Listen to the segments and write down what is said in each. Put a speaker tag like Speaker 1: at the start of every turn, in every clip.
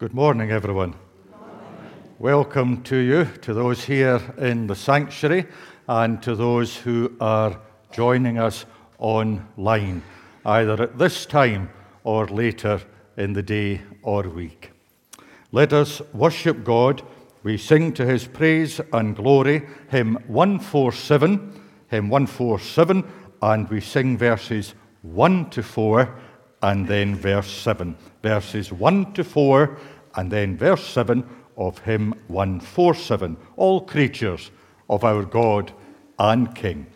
Speaker 1: Good morning, everyone. Welcome to you, to those here in the sanctuary, and to those who are joining us online, either at this time or later in the day or week. Let us worship God. We sing to his praise and glory, hymn 147, hymn 147, and we sing verses 1 to 4 and then verse 7. Verses 1 to 4 and then verse 7 of hymn 147. All creatures of our God and King.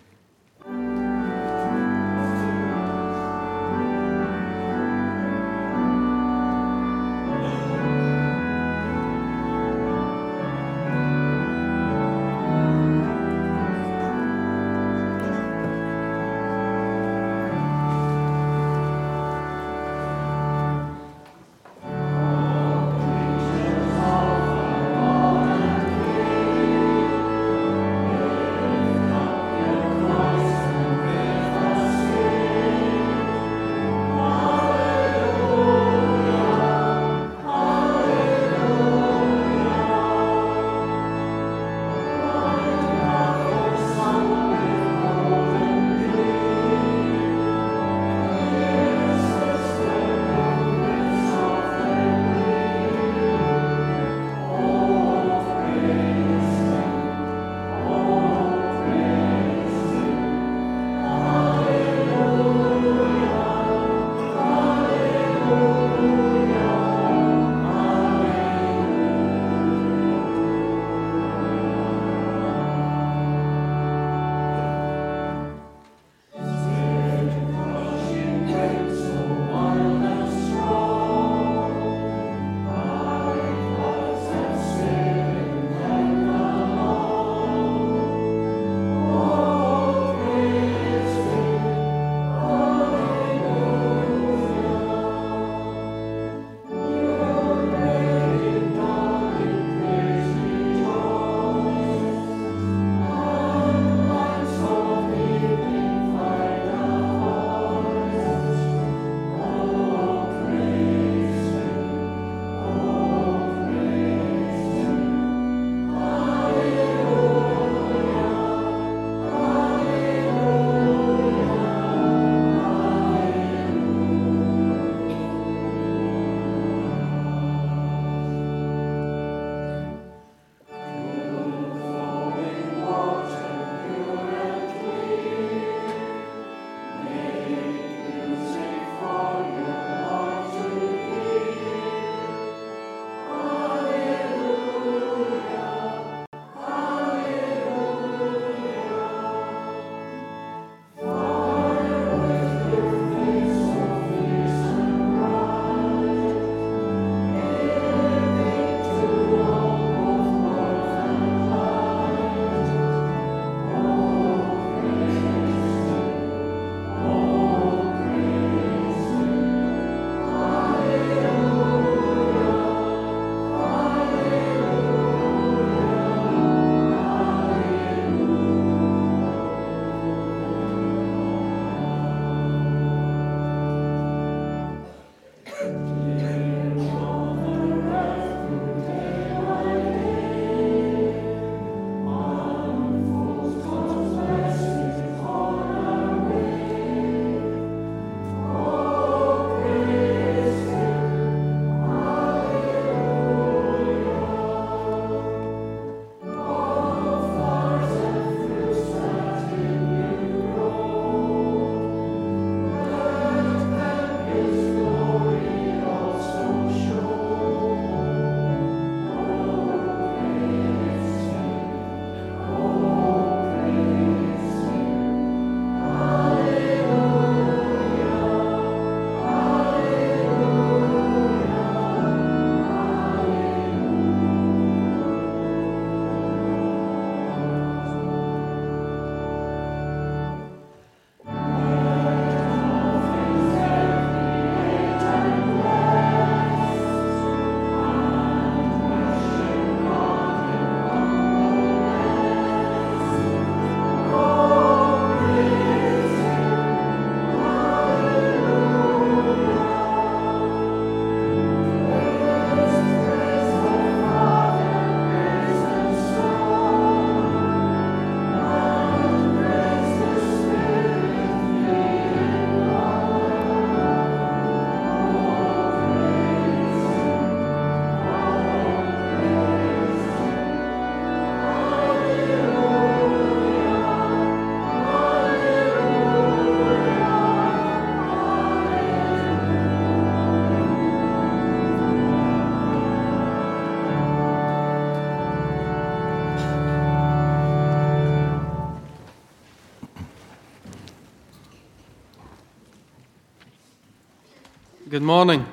Speaker 2: Good morning.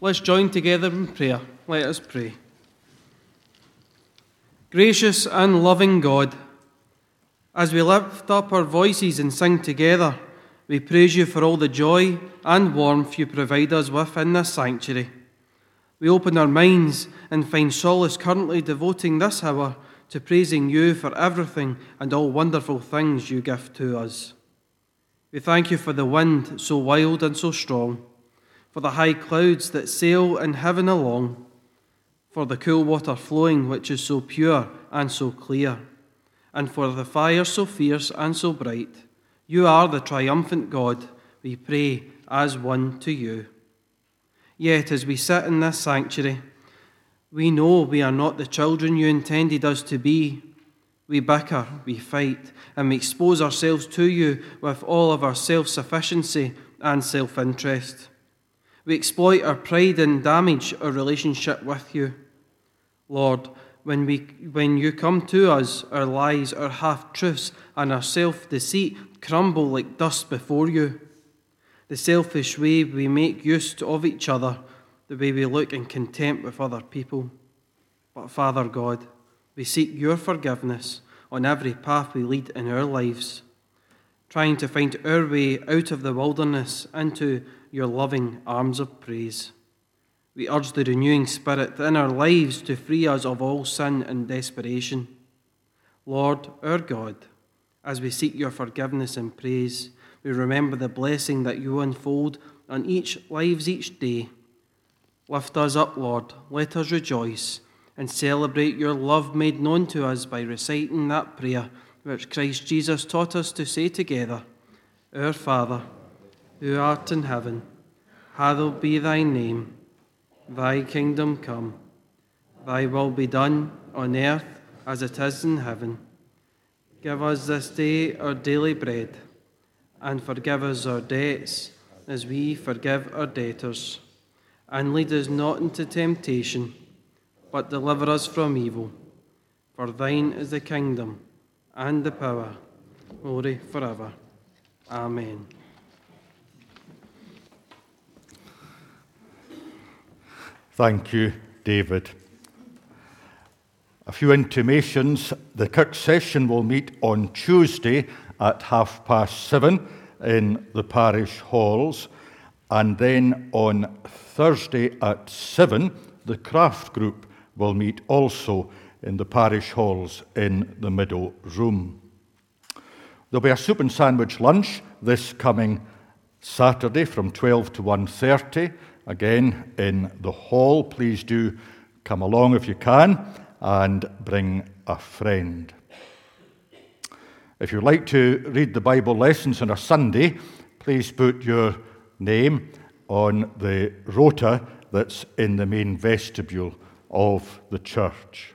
Speaker 2: Let's join together in prayer. Let us pray. Gracious and loving God, as we lift up our voices and sing together, we praise you for all the joy and warmth you provide us with in this sanctuary. We open our minds and find solace currently devoting this hour to praising you for everything and all wonderful things you give to us. We thank you for the wind so wild and so strong, for the high clouds that sail in heaven along, for the cool water flowing which is so pure and so clear, and for the fire so fierce and so bright. You are the triumphant God, we pray as one to you. Yet as we sit in this sanctuary, we know we are not the children you intended us to be. We bicker, we fight, and we expose ourselves to you with all of our self sufficiency and self interest. We exploit our pride and damage our relationship with you. Lord, when, we, when you come to us, our lies, our half truths, and our self deceit crumble like dust before you. The selfish way we make use of each other the way we look in contempt with other people. But Father God, we seek your forgiveness on every path we lead in our lives, trying to find our way out of the wilderness into your loving arms of praise. We urge the renewing spirit in our lives to free us of all sin and desperation. Lord, our God, as we seek your forgiveness and praise, we remember the blessing that you unfold on each lives each day Lift us up, Lord. Let us rejoice and celebrate your love made known to us by reciting that prayer which Christ Jesus taught us to say together Our Father, who art in heaven, hallowed be thy name. Thy kingdom come, thy will be done on earth as it is in heaven. Give us this day our daily bread, and forgive us our debts as we forgive our debtors and lead us not into temptation, but deliver us from evil. For thine is the kingdom, and the power, glory forever. Amen.
Speaker 1: Thank you, David. A few intimations. The Kirk session will meet on Tuesday at half past seven in the parish halls. And then on Thursday at 7, the craft group will meet also in the parish halls in the middle room. There'll be a soup and sandwich lunch this coming Saturday from 12 to 1:30 again in the hall. Please do come along if you can and bring a friend. If you'd like to read the Bible lessons on a Sunday, please put your name on the rota that's in the main vestibule of the church.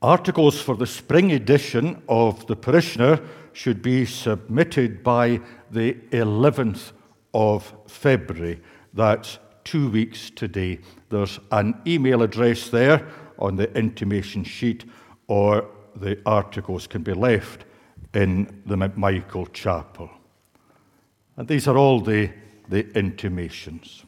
Speaker 1: Articles for the spring edition of the parishioner should be submitted by the 11th of February. That's two weeks today. There's an email address there on the intimation sheet, or the articles can be left in the Michael Chapel. And these are all the, the intimations.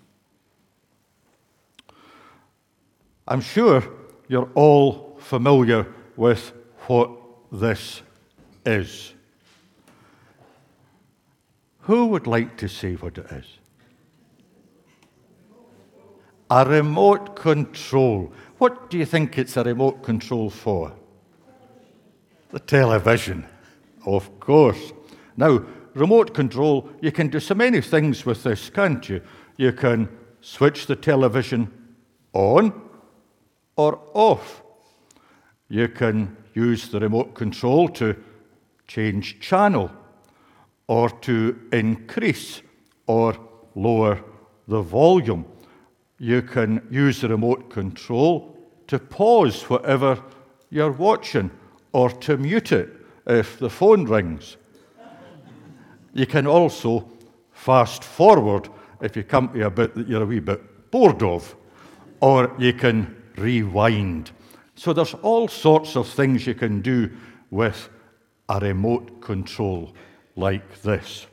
Speaker 1: I'm sure you're all familiar with what this is. Who would like to see what it is? A remote control. What do you think it's a remote control for? The television, of course. Now, remote control, you can do so many things with this, can't you? You can switch the television on or off. You can use the remote control to change channel or to increase or lower the volume. You can use the remote control to pause whatever you're watching or to mute it if the phone rings. You can also fast forward if you come to a bit that you're a wee bit bored of, or you can rewind. So there's all sorts of things you can do with a remote control like this.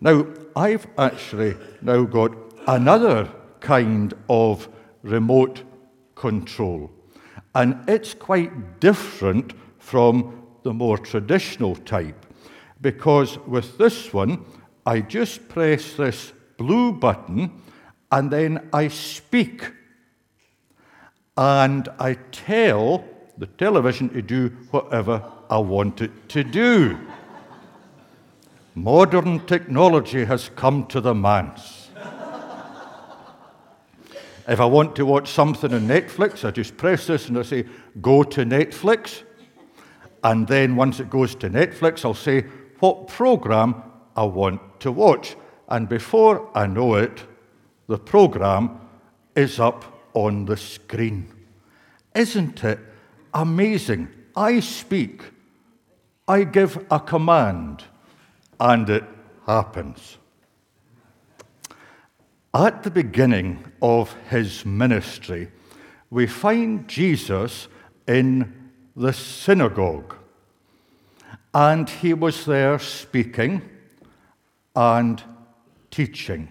Speaker 1: Now, I've actually now got another kind of remote control, and it's quite different from the more traditional type because with this one, I just press this blue button and then I speak. And I tell the television to do whatever I want it to do. Modern technology has come to the manse. if I want to watch something on Netflix, I just press this and I say, Go to Netflix. And then once it goes to Netflix, I'll say what program I want to watch. And before I know it, the program is up on the screen. Isn't it amazing? I speak, I give a command, and it happens. At the beginning of his ministry, we find Jesus in the synagogue. And he was there speaking and teaching.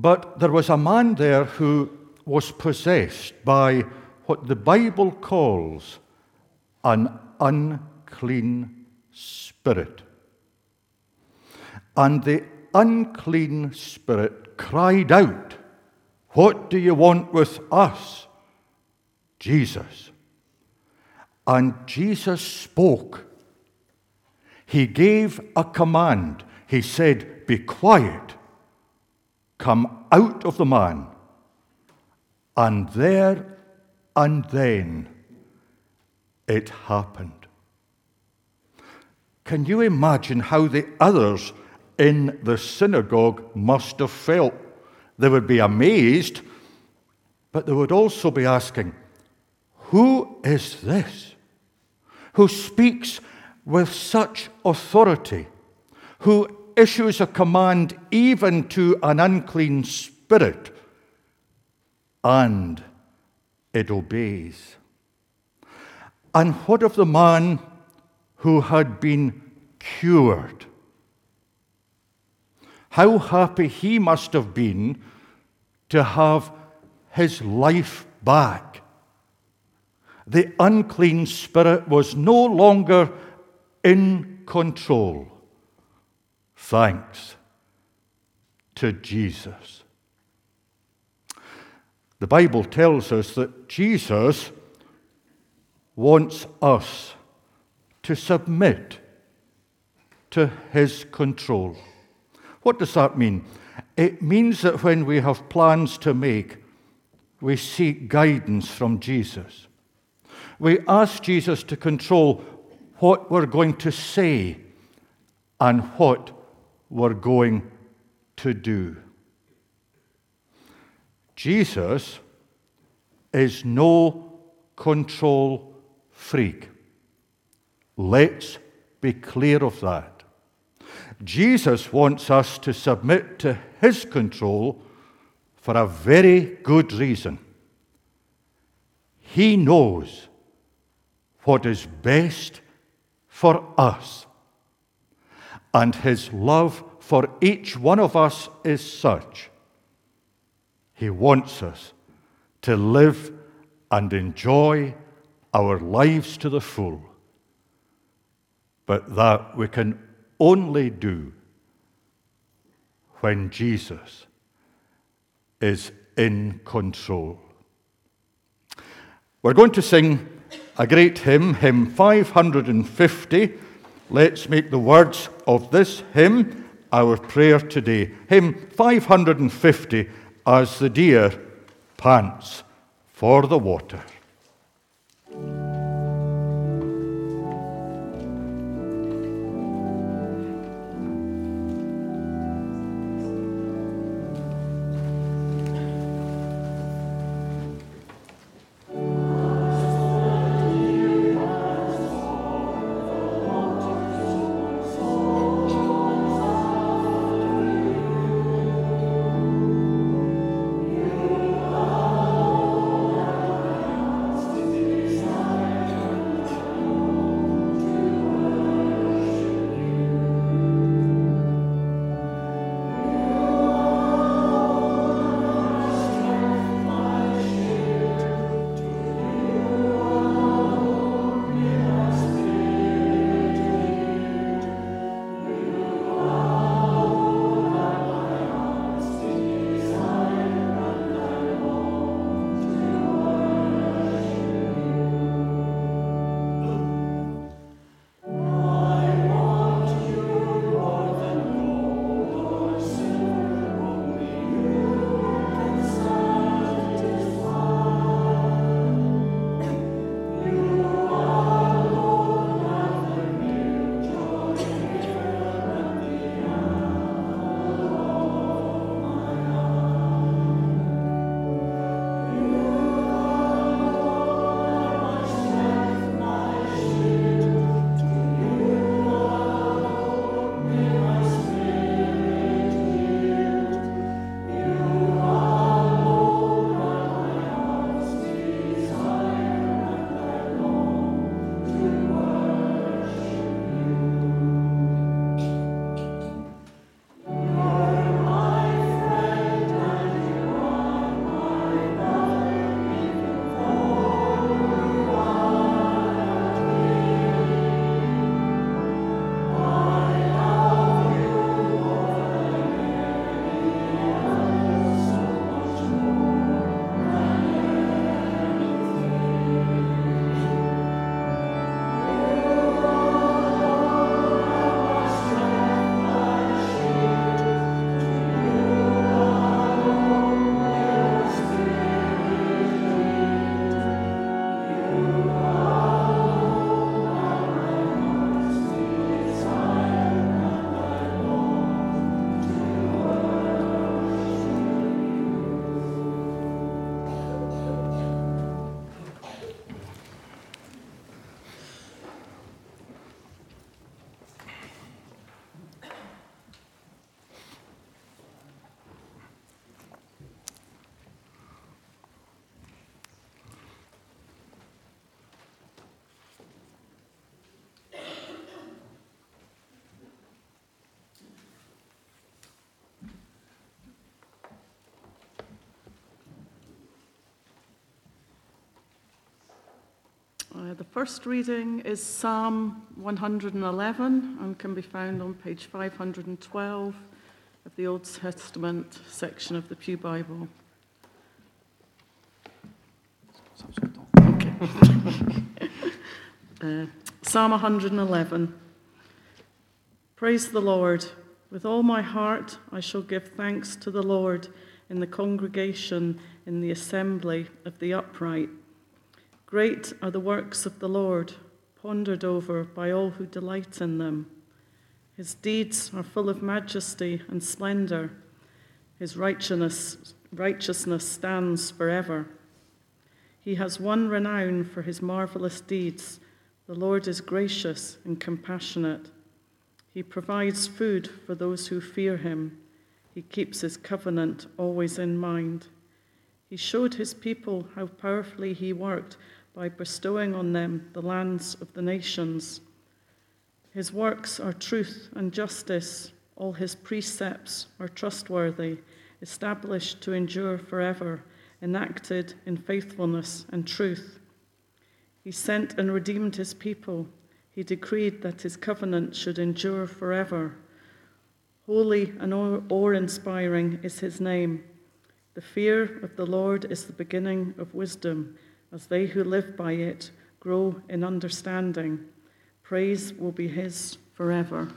Speaker 1: But there was a man there who was possessed by what the Bible calls an unclean spirit. And the unclean spirit cried out, What do you want with us, Jesus? And Jesus spoke. He gave a command. He said, Be quiet, come out of the man. And there and then it happened. Can you imagine how the others in the synagogue must have felt? They would be amazed, but they would also be asking, Who is this? who speaks with such authority, who issues a command even to an unclean spirit, and it obeys. And what of the man who had been cured? How happy he must have been to have his life back the unclean spirit was no longer in control. Thanks to Jesus. The Bible tells us that Jesus wants us to submit to his control. What does that mean? It means that when we have plans to make, we seek guidance from Jesus. We ask Jesus to control what we're going to say and what we're going to do. Jesus is no control freak. Let's be clear of that. Jesus wants us to submit to his control for a very good reason. He knows what is best for us. And his love for each one of us is such. He wants us to live and enjoy our lives to the full. But that we can only do when Jesus is in control. We're going to sing a great hymn, hymn 550. Let's make the words of this hymn our prayer today. Hymn 550 as the deer pants for the water.
Speaker 3: First reading is Psalm 111 and can be found on page 512 of the Old Testament section of the Pew Bible. Okay. uh, Psalm 111. Praise the Lord. With all my heart I shall give thanks to the Lord in the congregation, in the assembly of the upright. Great are the works of the Lord, pondered over by all who delight in them. His deeds are full of majesty and splendor. His righteousness, righteousness stands forever. He has won renown for his marvelous deeds. The Lord is gracious and compassionate. He provides food for those who fear him. He keeps his covenant always in mind. He showed his people how powerfully he worked by bestowing on them the lands of the nations. His works are truth and justice. All his precepts are trustworthy, established to endure forever, enacted in faithfulness and truth. He sent and redeemed his people. He decreed that his covenant should endure forever. Holy and awe inspiring is his name. The fear of the Lord is the beginning of wisdom as they who live by it grow in understanding. Praise will be his forever.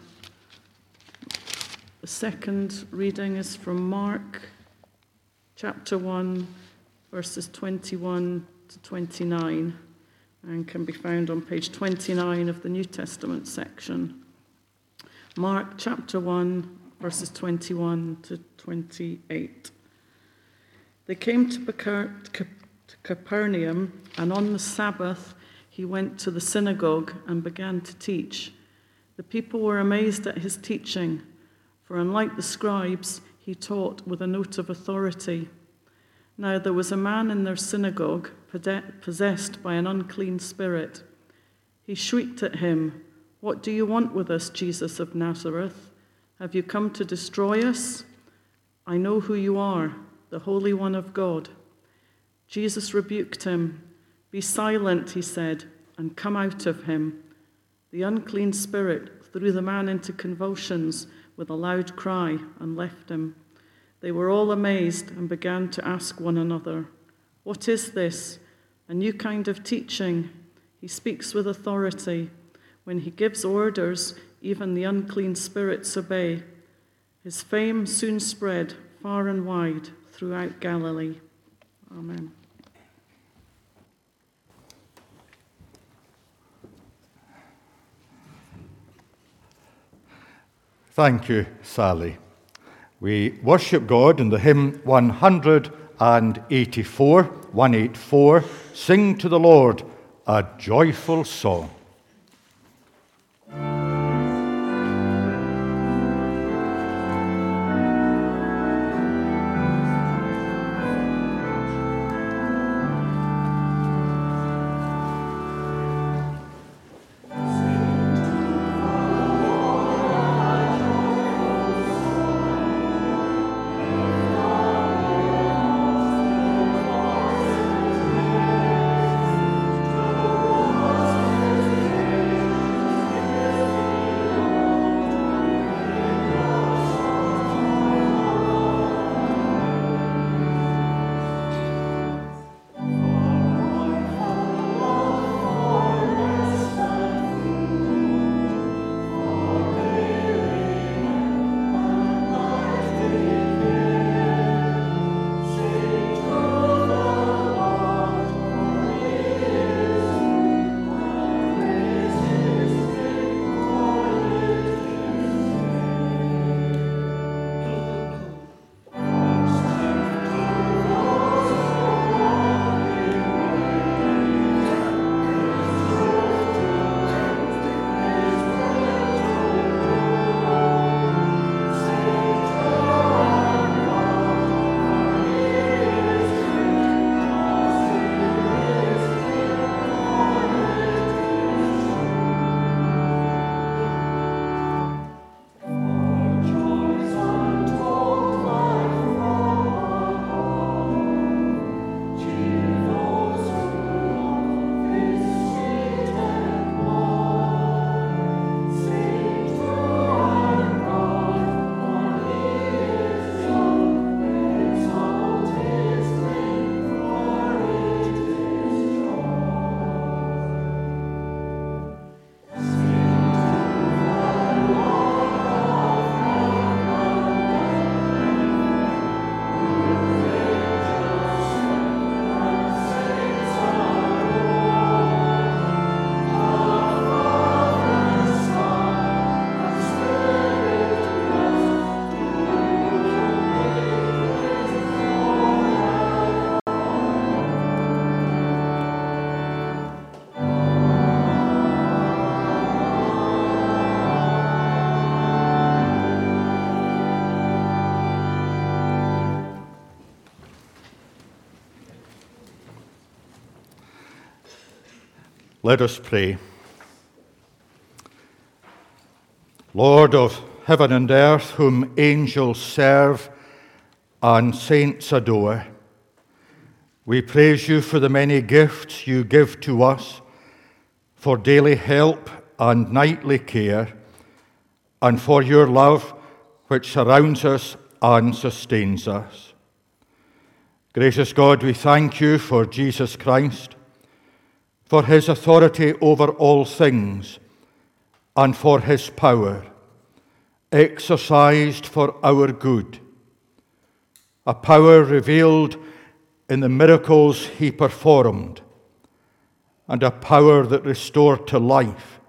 Speaker 3: The second reading is from Mark chapter 1, verses 21 to 29, and can be found on page 29 of the New Testament section. Mark chapter 1, verses 21 to 28. They came to Capernaum, and on the Sabbath he went to the synagogue and began to teach. The people were amazed at his teaching, for unlike the scribes, he taught with a note of authority. Now there was a man in their synagogue possessed by an unclean spirit. He shrieked at him, What do you want with us, Jesus of Nazareth? Have you come to destroy us? I know who you are, the Holy One of God. Jesus rebuked him. Be silent, he said, and come out of him. The unclean spirit threw the man into convulsions with a loud cry and left him. They were all amazed and began to ask one another, What is this? A new kind of teaching. He speaks with authority. When he gives orders, even the unclean spirits obey. His fame soon spread far and wide throughout Galilee. Amen.
Speaker 1: Thank you, Sally. We worship God in the hymn 184, 184, Sing to the Lord a joyful song. Let us pray. Lord of heaven and earth, whom angels serve and saints adore, we praise you for the many gifts you give to us for daily help and nightly care, and for your love which surrounds us and sustains us. Gracious God, we thank you for Jesus Christ for his authority over all things, and for his power, exercised for our good, a power revealed in the miracles he performed, and a power that restored to life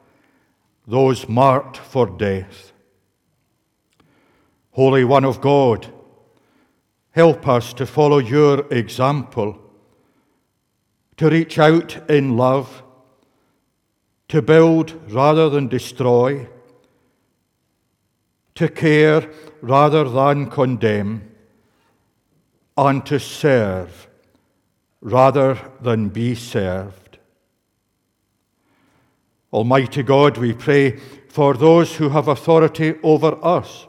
Speaker 1: those marked for death. Holy One of God, help us to follow your example to reach out in love, to build rather than destroy, to care rather than condemn, and to serve rather than be served. Almighty God, we pray for those who have authority over us,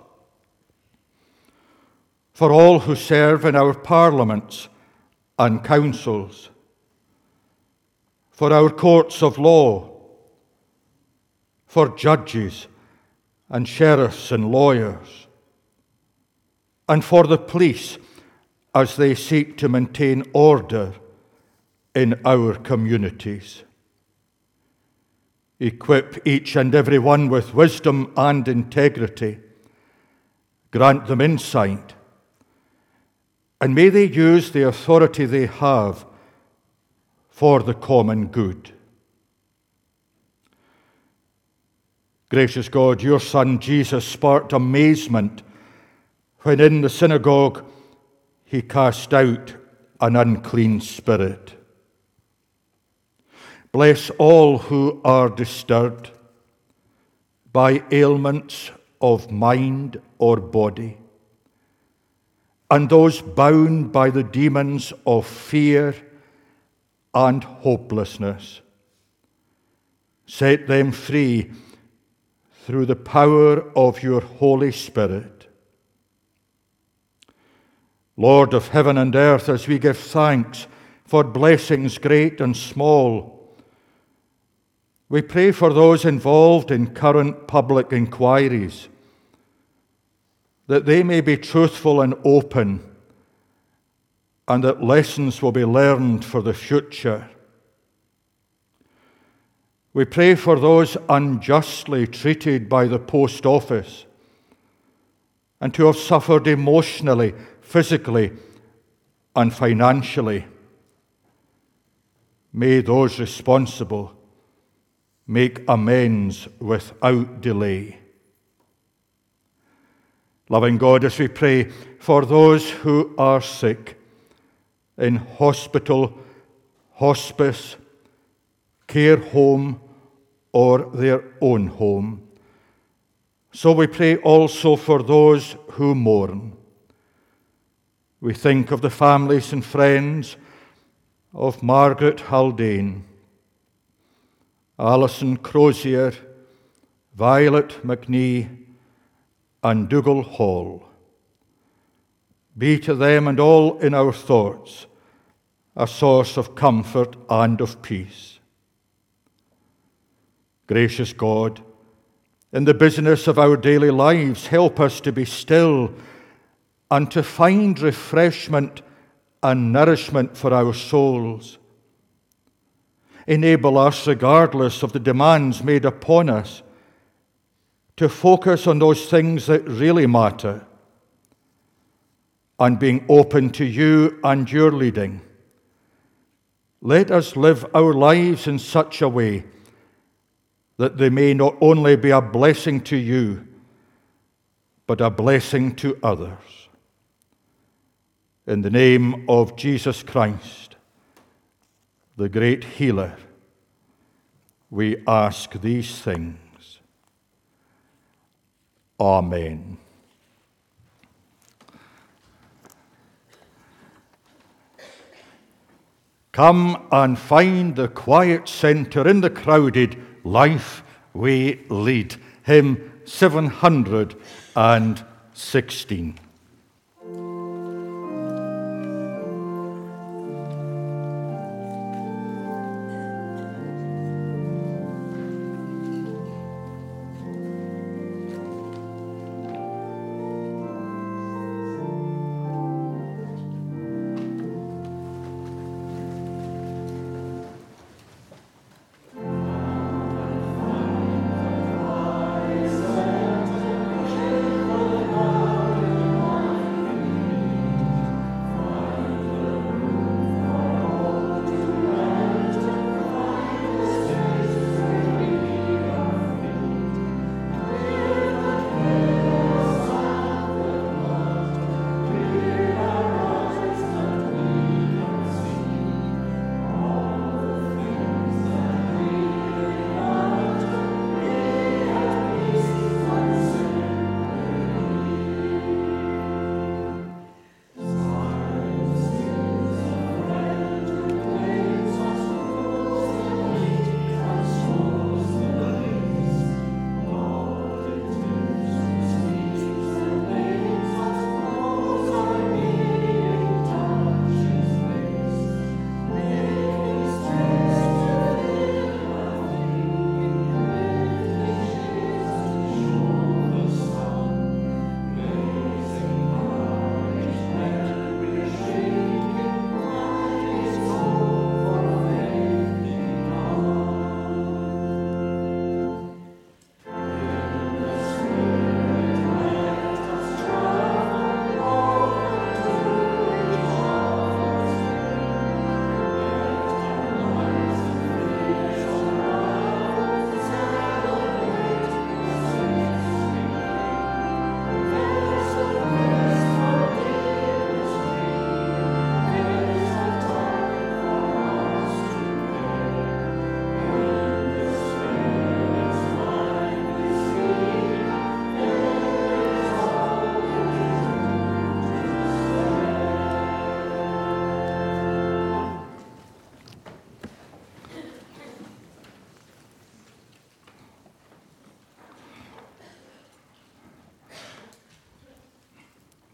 Speaker 1: for all who serve in our parliaments and councils for our courts of law, for judges and sheriffs and lawyers, and for the police as they seek to maintain order in our communities. Equip each and every one with wisdom and integrity. Grant them insight. And may they use the authority they have for the common good. Gracious God, your Son Jesus sparked amazement when in the synagogue he cast out an unclean spirit. Bless all who are disturbed by ailments of mind or body, and those bound by the demons of fear and hopelessness. Set them free through the power of your Holy Spirit. Lord of heaven and earth, as we give thanks for blessings great and small, we pray for those involved in current public inquiries, that they may be truthful and open and that lessons will be learned for the future. We pray for those unjustly treated by the post office and who have suffered emotionally, physically, and financially. May those responsible make amends without delay. Loving God, as we pray for those who are sick, in hospital, hospice, care home, or their own home. So we pray also for those who mourn. We think of the families and friends of Margaret Haldane, Alison Crozier, Violet McNee, and Dougal Hall. Be to them and all in our thoughts a source of comfort and of peace. Gracious God, in the business of our daily lives, help us to be still and to find refreshment and nourishment for our souls. Enable us, regardless of the demands made upon us, to focus on those things that really matter and being open to you and your leading. Let us live our lives in such a way that they may not only be a blessing to you, but a blessing to others. In the name of Jesus Christ, the great healer, we ask these things. Amen. Come and find the quiet centre in the crowded life we lead. Hymn 716.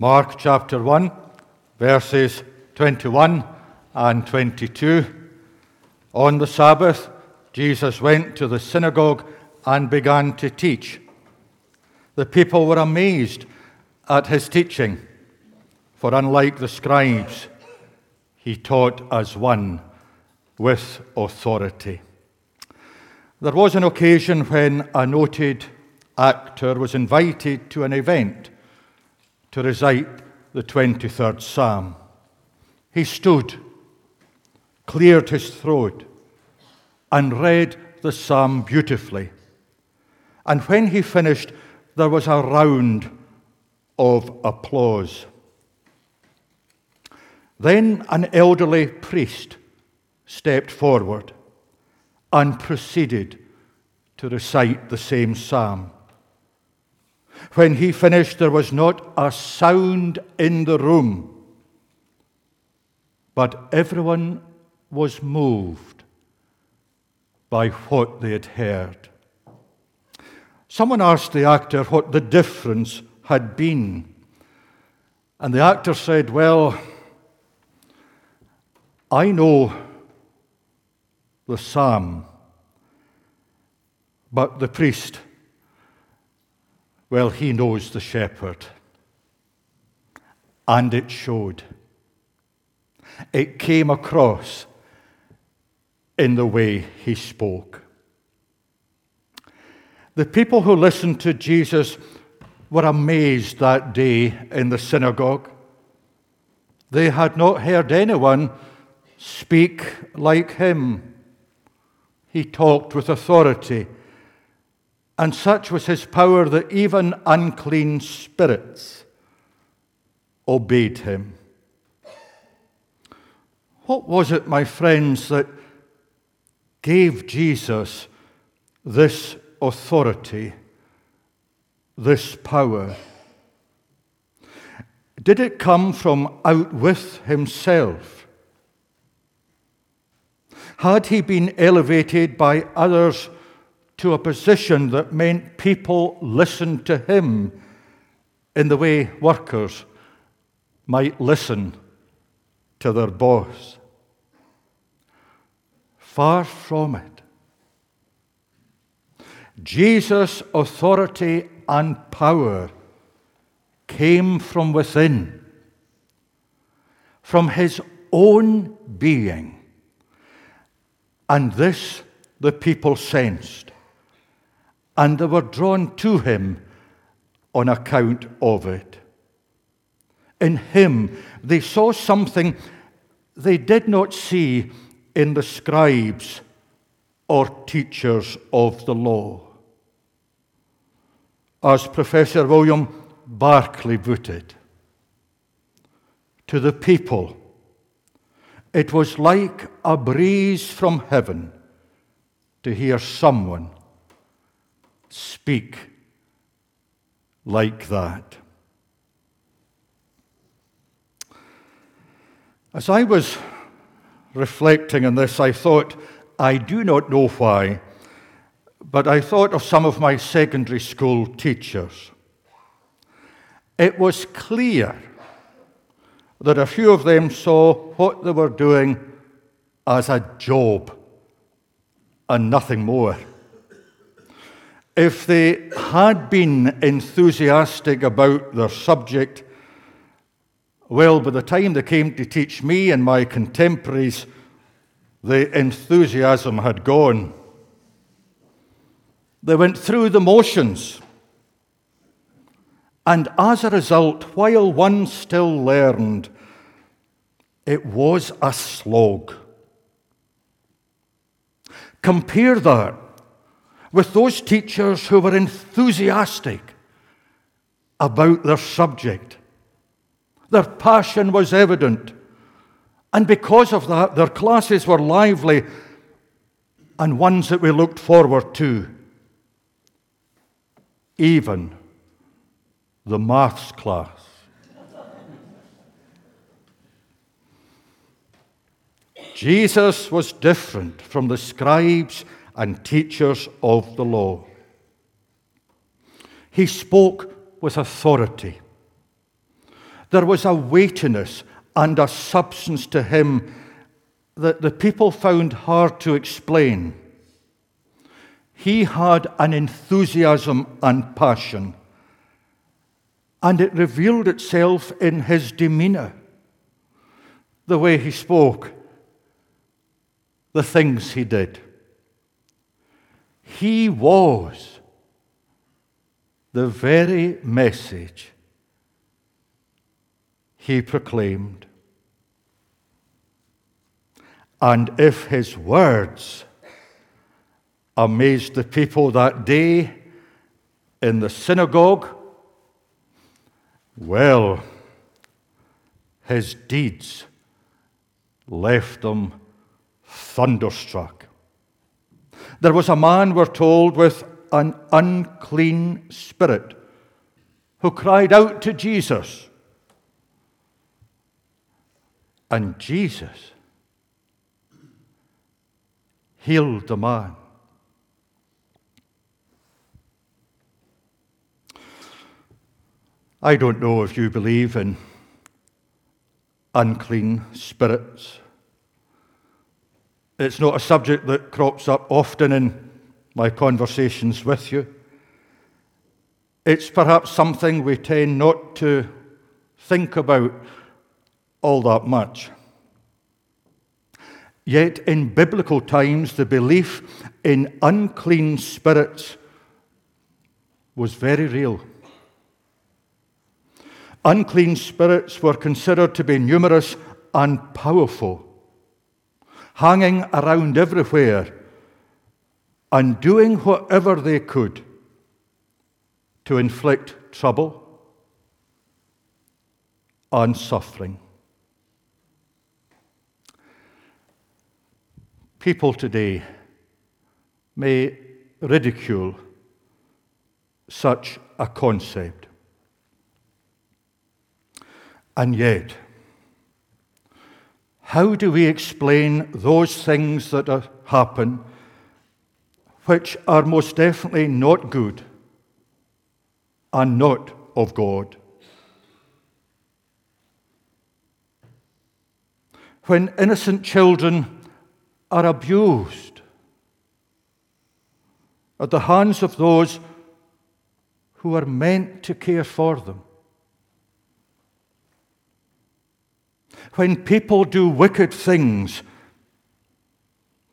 Speaker 1: Mark chapter 1, verses 21 and 22. On the Sabbath, Jesus went to the synagogue and began to teach. The people were amazed at his teaching, for unlike the scribes, he taught as one with authority. There was an occasion when a noted actor was invited to an event to recite the 23rd Psalm. He stood, cleared his throat, and read the psalm beautifully. And when he finished, there was a round of applause. Then an elderly priest stepped forward and proceeded to recite the same psalm. When he finished, there was not a sound in the room, but everyone was moved by what they had heard. Someone asked the actor what the difference had been. And the actor said, Well, I know the psalm, but the priest well, he knows the shepherd. And it showed. It came across in the way he spoke. The people who listened to Jesus were amazed that day in the synagogue. They had not heard anyone speak like him. He talked with authority and such was his power that even unclean spirits obeyed him. What was it, my friends, that gave Jesus this authority, this power? Did it come from out with himself? Had he been elevated by others to a position that meant people listened to him in the way workers might listen to their boss? Far from it. Jesus' authority and power came from within, from his own being. And this the people sensed, and they were drawn to him on account of it. In him, they saw something they did not see in the scribes or teachers of the law. As Professor William Barclay put it, to the people, it was like a breeze from heaven to hear someone speak like that. As I was reflecting on this, I thought, I do not know why, but I thought of some of my secondary school teachers. It was clear that a few of them saw what they were doing as a job and nothing more. If they had been enthusiastic about their subject, well, by the time they came to teach me and my contemporaries, the enthusiasm had gone. They went through the motions. And as a result, while one still learned, it was a slog. Compare that with those teachers who were enthusiastic about their subject. Their passion was evident. And because of that, their classes were lively and ones that we looked forward to. Even the maths class. Jesus was different from the scribes and teachers of the law. He spoke with authority. There was a weightiness and a substance to him that the people found hard to explain. He had an enthusiasm and passion, and it revealed itself in his demeanor, the way he spoke, the things he did. He was the very message he proclaimed. And if his words amazed the people that day in the synagogue, well, his deeds left them thunderstruck. There was a man, we're told, with an unclean spirit who cried out to Jesus. And Jesus healed the man. I don't know if you believe in unclean spirits. It's not a subject that crops up often in my conversations with you. It's perhaps something we tend not to think about all that much. Yet in biblical times, the belief in unclean spirits was very real. Unclean spirits were considered to be numerous and powerful, hanging around everywhere and doing whatever they could to inflict trouble and suffering. People today may ridicule such a concept. And yet, how do we explain those things that happen which are most definitely not good and not of God? When innocent children are abused at the hands of those who are meant to care for them. When people do wicked things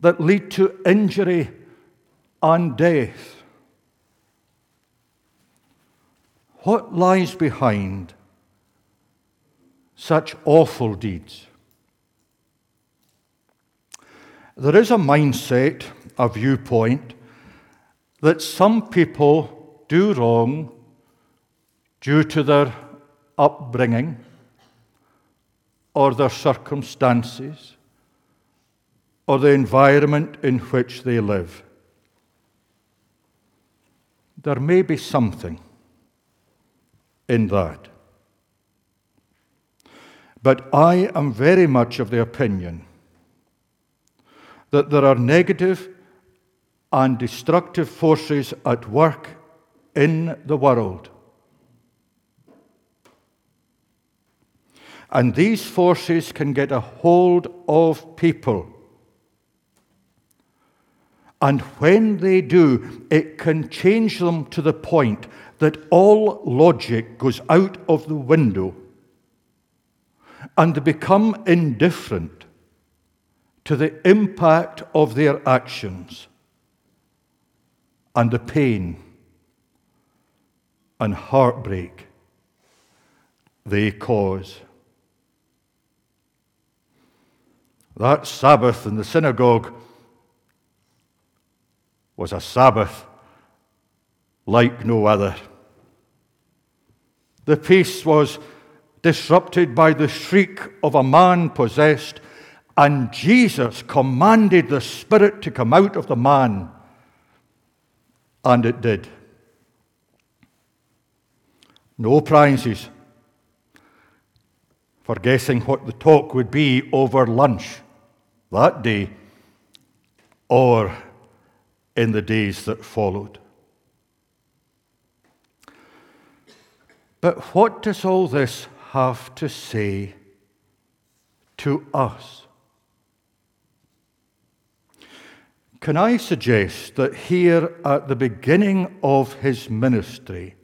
Speaker 1: that lead to injury and death, what lies behind such awful deeds? There is a mindset, a viewpoint, that some people do wrong due to their upbringing or their circumstances or the environment in which they live. There may be something in that. But I am very much of the opinion that there are negative and destructive forces at work in the world. And these forces can get a hold of people. And when they do, it can change them to the point that all logic goes out of the window and they become indifferent to the impact of their actions and the pain and heartbreak they cause. That Sabbath in the synagogue was a Sabbath like no other. The peace was disrupted by the shriek of a man possessed, and Jesus commanded the Spirit to come out of the man, and it did. No prizes for guessing what the talk would be over lunch that day or in the days that followed. But what does all this have to say to us? Can I suggest that here at the beginning of his ministry,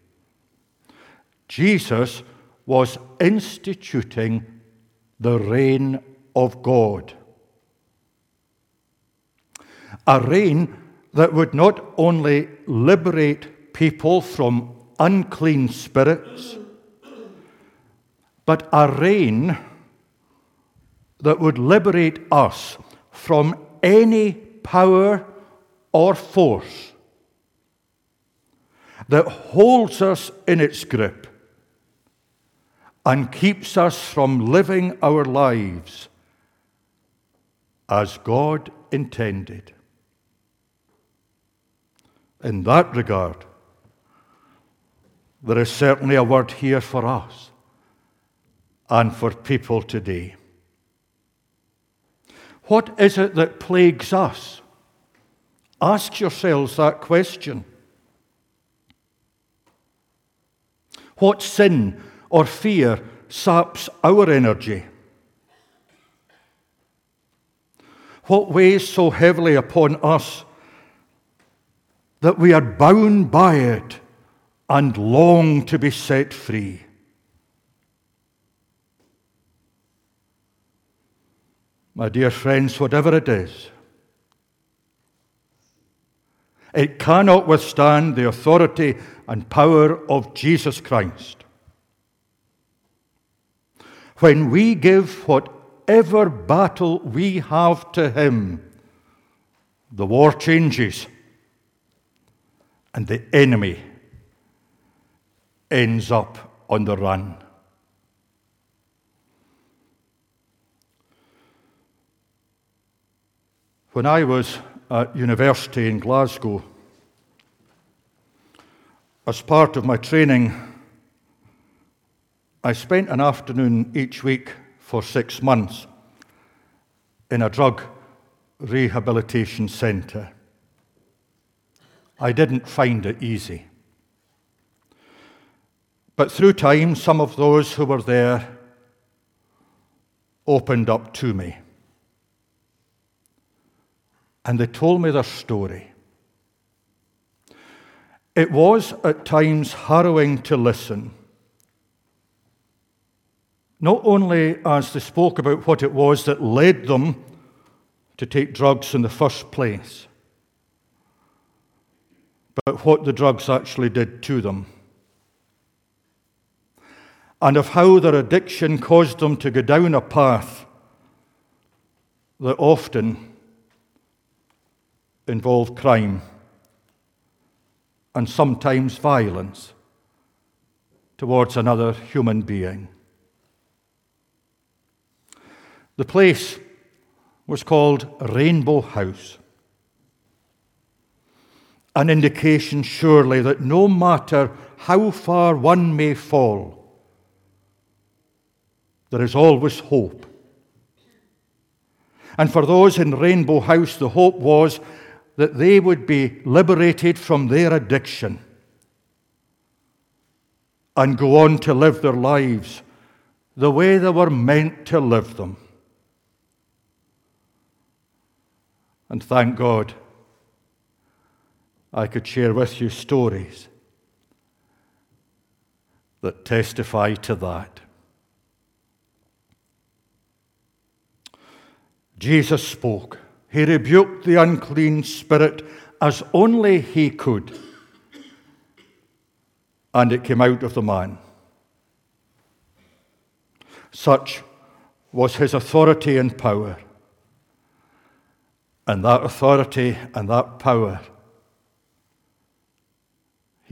Speaker 1: Jesus was instituting the reign of God. A reign that would not only liberate people from unclean spirits, but a reign that would liberate us from any power or force that holds us in its grip and keeps us from living our lives as God intended. In that regard, there is certainly a word here for us and for people today. What is it that plagues us? Ask yourselves that question. What sin or fear saps our energy? What weighs so heavily upon us that we are bound by it and long to be set free? My dear friends, whatever it is, it cannot withstand the authority and power of Jesus Christ. When we give whatever battle we have to Him, the war changes and the enemy ends up on the run. When I was at university in Glasgow, as part of my training, I spent an afternoon each week for six months in a drug rehabilitation centre. I didn't find it easy. But through time, some of those who were there opened up to me. And they told me their story. It was at times harrowing to listen. Not only as they spoke about what it was that led them to take drugs in the first place, but what the drugs actually did to them and of how their addiction caused them to go down a path that often involved crime and sometimes violence towards another human being. The place was called Rainbow House, an indication surely that no matter how far one may fall, there is always hope. And for those in Rainbow House, the hope was that they would be liberated from their addiction and go on to live their lives the way they were meant to live them. And thank God I could share with you stories that testify to that. Jesus spoke. He rebuked the unclean spirit as only he could. And it came out of the man. Such was his authority and power. And that authority and that power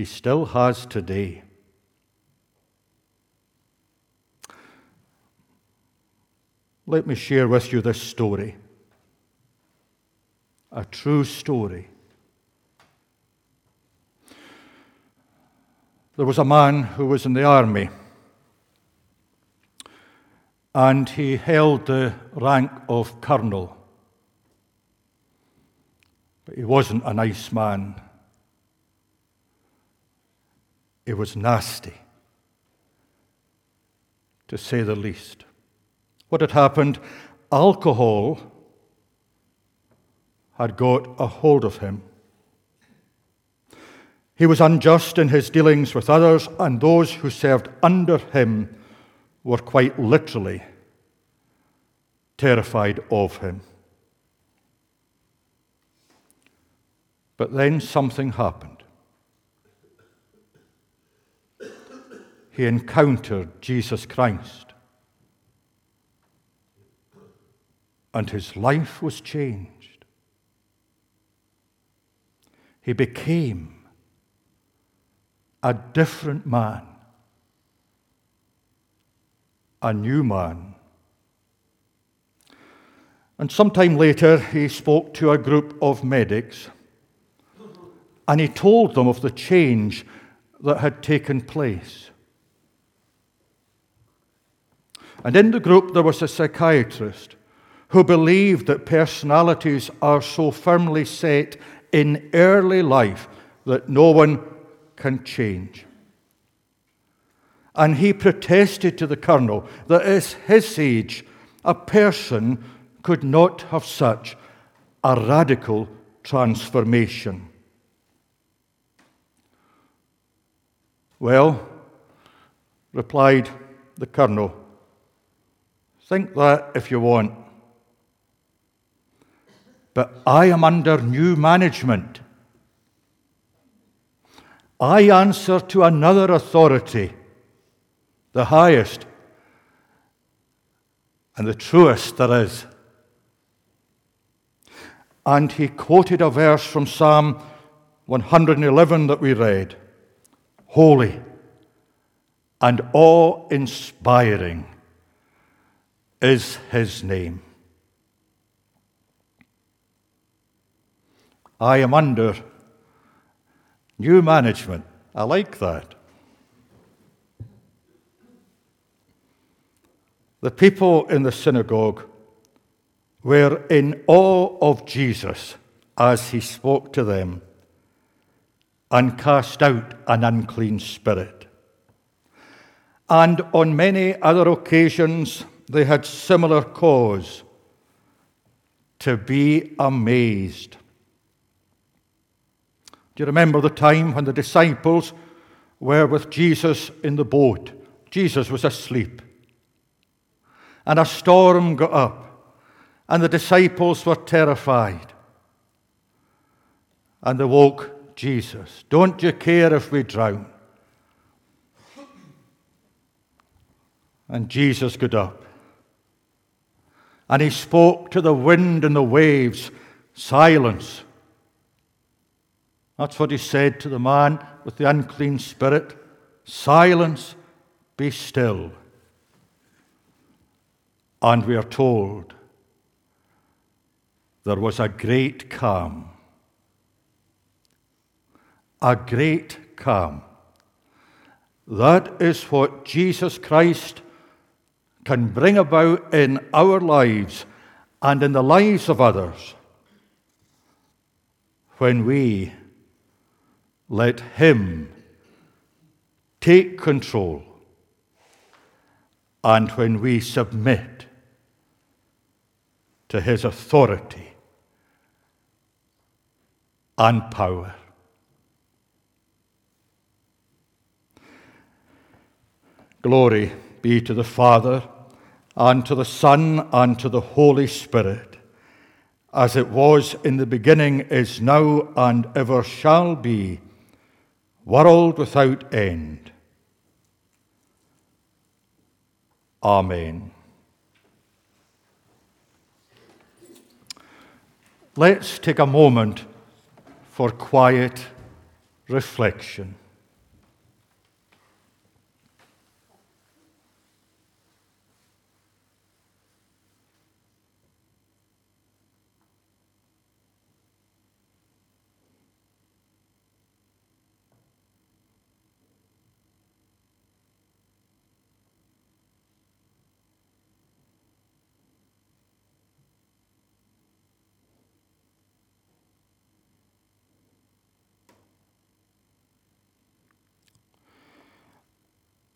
Speaker 1: he still has today. Let me share with you this story. A true story. There was a man who was in the army, and he held the rank of colonel. But he wasn't a nice man. He was nasty, to say the least. What had happened? Alcohol had got a hold of him. He was unjust in his dealings with others, and those who served under him were quite literally terrified of him. But then something happened. He encountered Jesus Christ. and his life was changed. He became a different man, a new man. And sometime later, he spoke to a group of medics and he told them of the change that had taken place. And in the group, there was a psychiatrist who believed that personalities are so firmly set in early life that no one can change. And he protested to the colonel that at his age, a person could not have such a radical transformation. Well, replied the colonel, think that if you want but I am under new management. I answer to another authority, the highest and the truest there is. And he quoted a verse from Psalm 111 that we read Holy and awe inspiring is his name. I am under new management. I like that. The people in the synagogue were in awe of Jesus as he spoke to them and cast out an unclean spirit. And on many other occasions, they had similar cause to be amazed. Do you remember the time when the disciples were with Jesus in the boat? Jesus was asleep. And a storm got up, and the disciples were terrified. And they woke Jesus. Don't you care if we drown? And Jesus got up. And he spoke to the wind and the waves silence. That's what he said to the man with the unclean spirit silence, be still. And we are told there was a great calm. A great calm. That is what Jesus Christ can bring about in our lives and in the lives of others when we let Him take control and when we submit to His authority and power. Glory be to the Father, and to the Son, and to the Holy Spirit, as it was in the beginning, is now, and ever shall be, world without end. Amen. Let's take a moment for quiet reflection.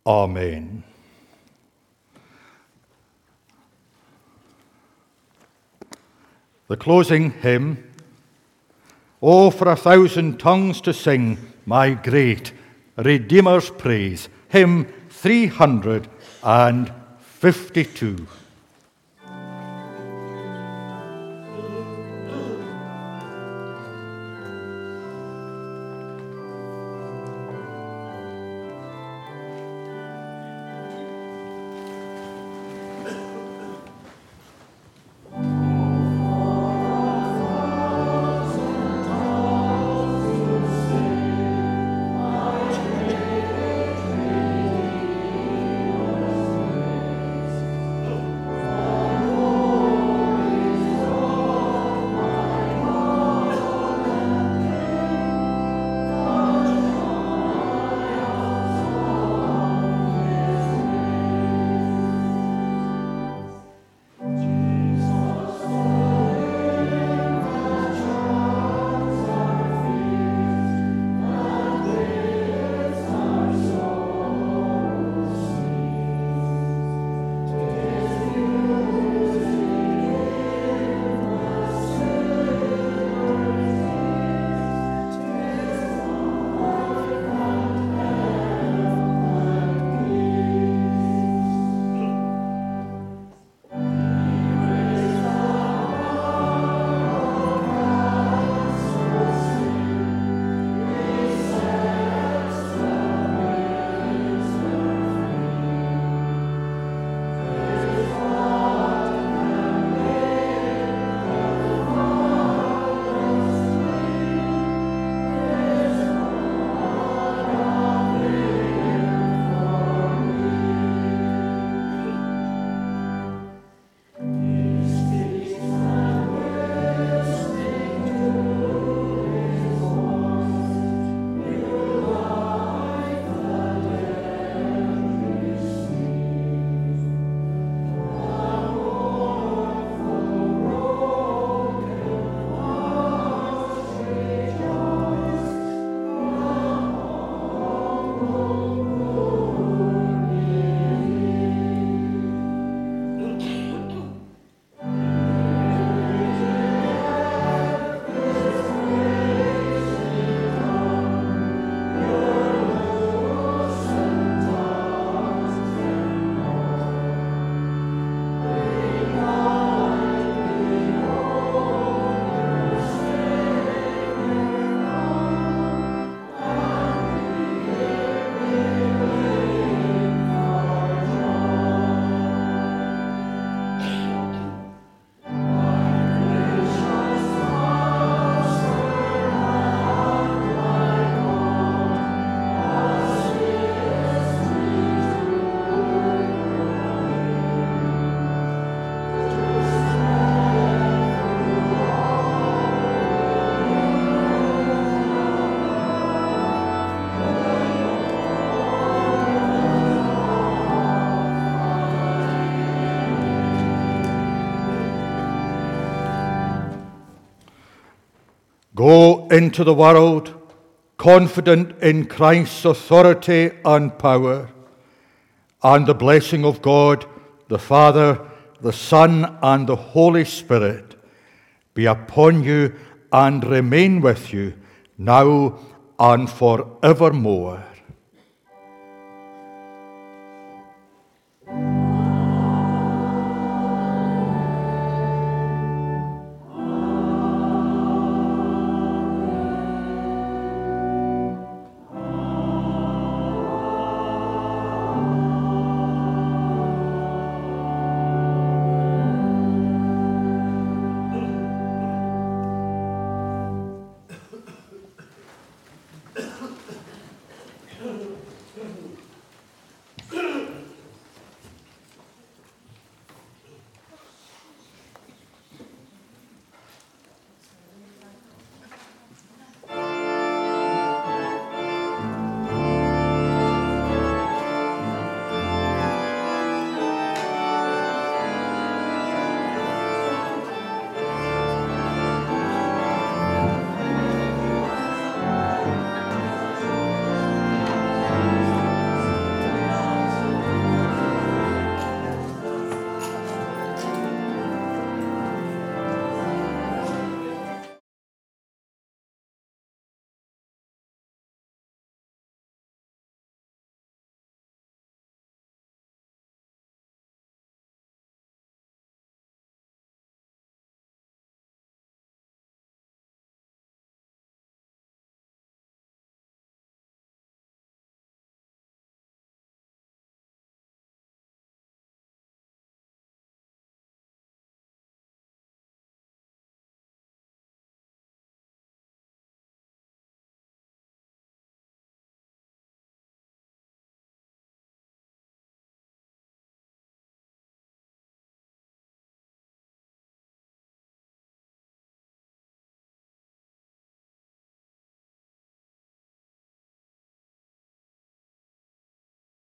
Speaker 1: Amen. The closing hymn Oh, for a thousand tongues to sing my great Redeemer's praise. Hymn 352. Into the world confident in Christ's authority and power, and the blessing of God, the Father, the Son, and the Holy Spirit be upon you and remain with you now and forevermore.